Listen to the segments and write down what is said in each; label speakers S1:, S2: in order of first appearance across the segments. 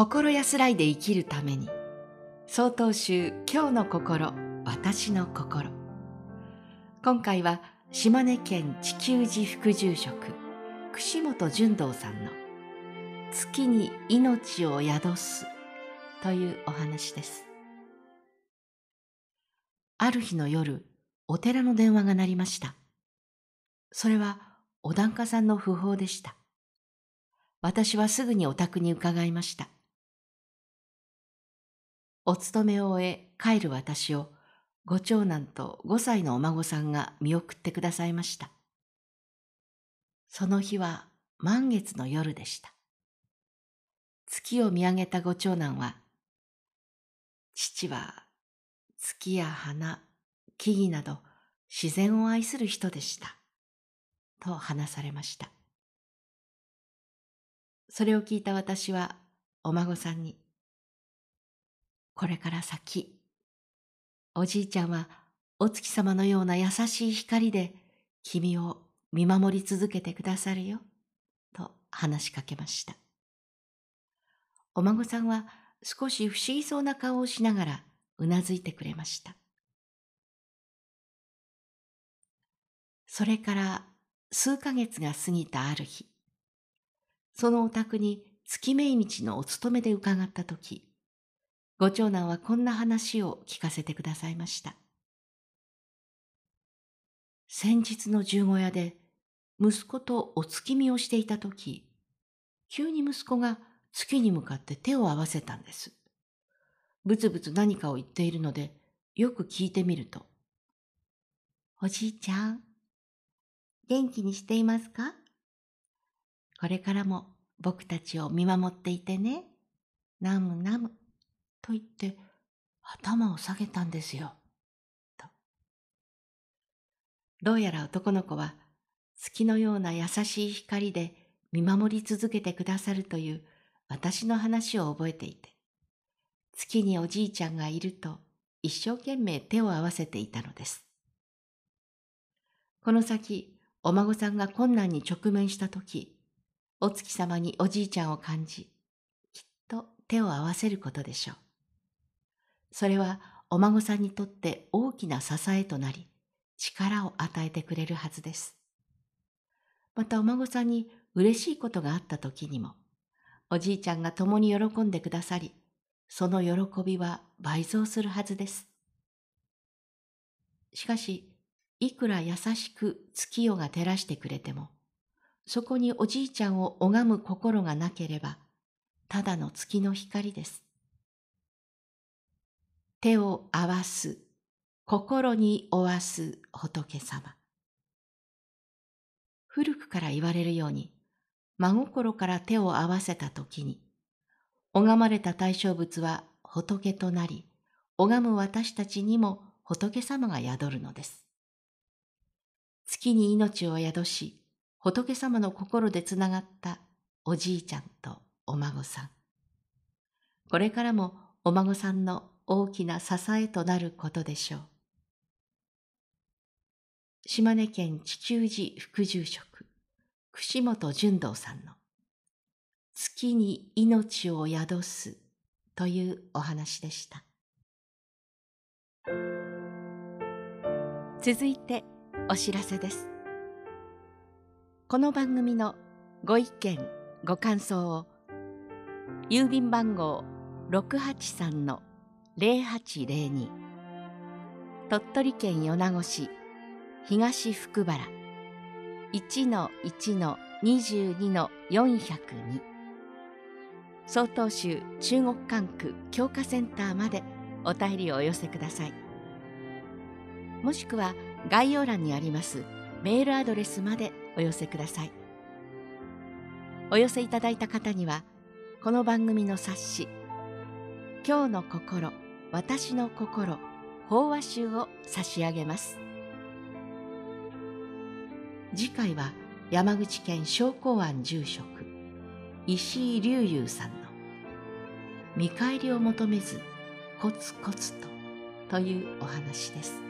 S1: 心安らいで生きるために。総統集今日の心私の心。今回は島根県地球寺副住職串本純道さんの月に命を宿すというお話です。ある日の夜お寺の電話が鳴りました。それはお檀家さんの訃報でした。私はすぐにお宅に伺いました。お勤めを終え帰る私をご長男と5歳のお孫さんが見送ってくださいました。その日は満月の夜でした。月を見上げたご長男は、父は月や花、木々など自然を愛する人でした。と話されました。それを聞いた私はお孫さんに、これから先、おじいちゃんはお月様のような優しい光で君を見守り続けてくださるよ、と話しかけました。お孫さんは少し不思議そうな顔をしながらうなずいてくれました。それから数ヶ月が過ぎたある日、そのお宅に月命日のお勤めで伺ったとき、ご長男はこんな話を聞かせてくださいました。先日の十五夜で息子とお月見をしていたとき、急に息子が月に向かって手を合わせたんです。ぶつぶつ何かを言っているので、よく聞いてみると、おじいちゃん、元気にしていますかこれからも僕たちを見守っていてね。ナムナム。と言って頭を下げたんですよ。と。どうやら男の子は月のような優しい光で見守り続けてくださるという私の話を覚えていて、月におじいちゃんがいると一生懸命手を合わせていたのです。この先、お孫さんが困難に直面したとき、お月様におじいちゃんを感じ、きっと手を合わせることでしょう。それはお孫さんにとって大きな支えとなり、力を与えてくれるはずです。またお孫さんに嬉しいことがあった時にも、おじいちゃんが共に喜んでくださり、その喜びは倍増するはずです。しかし、いくら優しく月夜が照らしてくれても、そこにおじいちゃんを拝む心がなければ、ただの月の光です。手を合わす、心に負わす仏様。古くから言われるように、真心から手を合わせたときに、拝まれた対象物は仏となり、拝む私たちにも仏様が宿るのです。月に命を宿し、仏様の心でつながったおじいちゃんとお孫さん。これからもお孫さんの大きな支えとなることでしょう。島根県地中寺副住職、串本純道さんの月に命を宿すというお話でした。続いてお知らせです。この番組のご意見、ご感想を郵便番号683の0802鳥取県米子市東福原。1-1-22-402曹洞州中国管区教科センターまでお便りをお寄せください。もしくは概要欄にありますメールアドレスまでお寄せください。お寄せいただいた方にはこの番組の冊子「今日の心私の心法話集を差し上げます。次回は山口県商工庵住職石井隆雄さんの「見返りを求めずコツコツと」というお話です。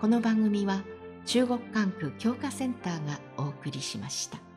S1: この番組は中国管区教化センターがお送りしました。